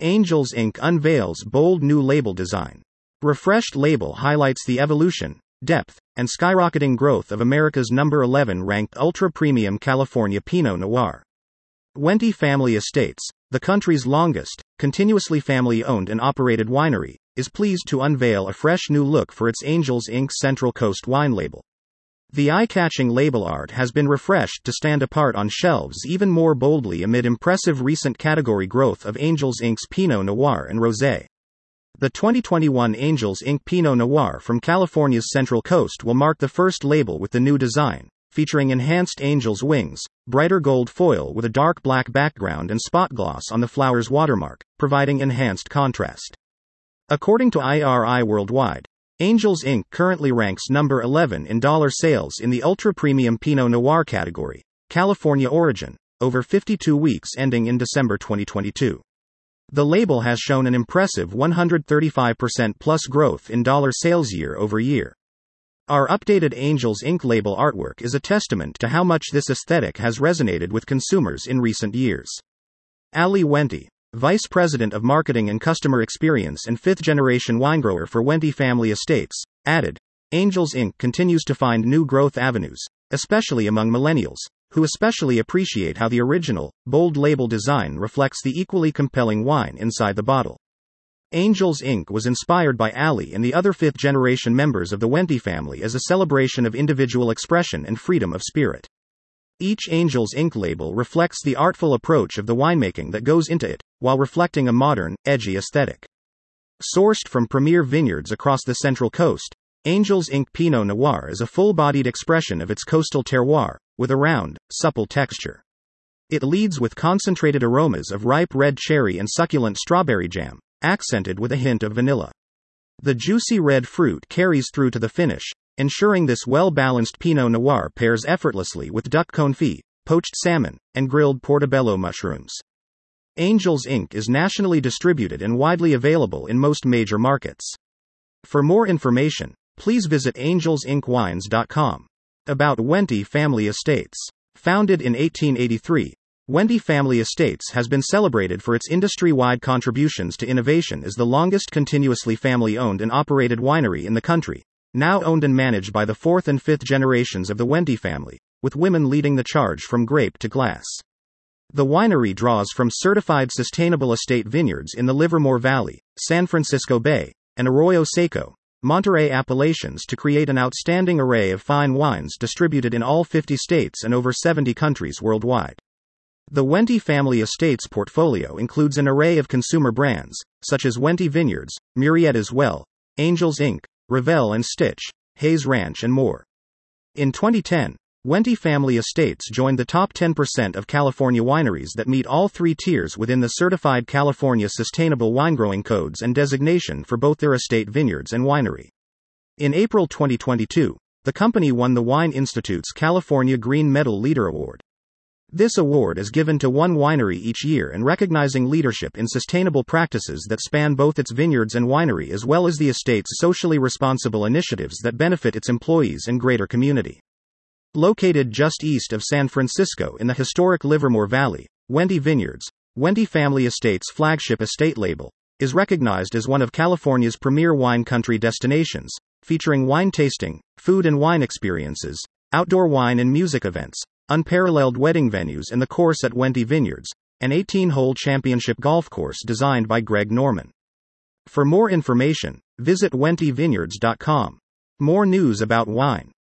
Angels Ink unveils bold new label design. Refreshed label highlights the evolution, depth, and skyrocketing growth of America's number 11 ranked ultra premium California Pinot Noir. Wente Family Estates, the country's longest, continuously family owned and operated winery, is pleased to unveil a fresh new look for its Angels Ink Central Coast wine label. The eye catching label art has been refreshed to stand apart on shelves even more boldly amid impressive recent category growth of Angels Ink's Pinot Noir and Rosé. The 2021 Angels Ink Pinot Noir from California's Central Coast will mark the first label with the new design, featuring enhanced angel's wings, brighter gold foil with a dark black background and spot gloss on the flower's watermark, providing enhanced contrast. According to IRI Worldwide, Angels Ink currently ranks number 11 in dollar sales in the ultra premium Pinot Noir category, California origin, over 52 weeks ending in December 2022. The label has shown an impressive 135% plus growth in dollar sales year over year. Our updated Angels Ink label artwork is a testament to how much this aesthetic has resonated with consumers in recent years. Ali Wente, Vice President of Marketing and Customer Experience and fifth generation winegrower for Wente Family Estates, added Angels Ink continues to find new growth avenues, especially among millennials, who especially appreciate how the original, bold label design reflects the equally compelling wine inside the bottle. Angels Ink was inspired by Ali and the other fifth generation members of the Wente family as a celebration of individual expression and freedom of spirit. Each Angels ink label reflects the artful approach of the winemaking that goes into it, while reflecting a modern, edgy aesthetic. Sourced from premier vineyards across the Central Coast, Angels Ink Pinot Noir is a full bodied expression of its coastal terroir, with a round, supple texture. It leads with concentrated aromas of ripe red cherry and succulent strawberry jam, accented with a hint of vanilla. The juicy red fruit carries through to the finish, ensuring this well balanced Pinot Noir pairs effortlessly with duck confit, poached salmon, and grilled portobello mushrooms. Angels Ink is nationally distributed and widely available in most major markets. For more information, please visit angelsinkwines.com. About Wente Family Estates. Founded in 1883, Wente Family Estates has been celebrated for its industry wide contributions to innovation as the longest continuously family owned and operated winery in the country, now owned and managed by the fourth and fifth generations of the Wente family, with women leading the charge from grape to glass. The winery draws from certified sustainable estate vineyards in the Livermore Valley, San Francisco Bay, and Arroyo Seco, Monterey appellations to create an outstanding array of fine wines distributed in all 50 states and over 70 countries worldwide. The Wente Family Estates portfolio includes an array of consumer brands, such as Wente Vineyards, Murrieta's Well, Angels Ink, Revel and Stitch, Hayes Ranch, and more. In 2010, Wente Family Estates joined the top 10% of California wineries that meet all three tiers within the Certified California Sustainable Winegrowing Codes and designation for both their estate vineyards and winery. In April 2022, the company won the Wine Institute's California Green Medal Leader Award. This award is given to one winery each year and recognizing leadership in sustainable practices that span both its vineyards and winery as well as the estate's socially responsible initiatives that benefit its employees and greater community. Located just east of San Francisco in the historic Livermore Valley, Wente Vineyards, Wente Family Estates' flagship estate label, is recognized as one of California's premier wine country destinations, featuring wine tasting, food and wine experiences, outdoor wine and music events, unparalleled wedding venues and the course at Wente Vineyards, an 18 hole championship golf course designed by Greg Norman. For more information, visit wentevineyards.com. More news about wine.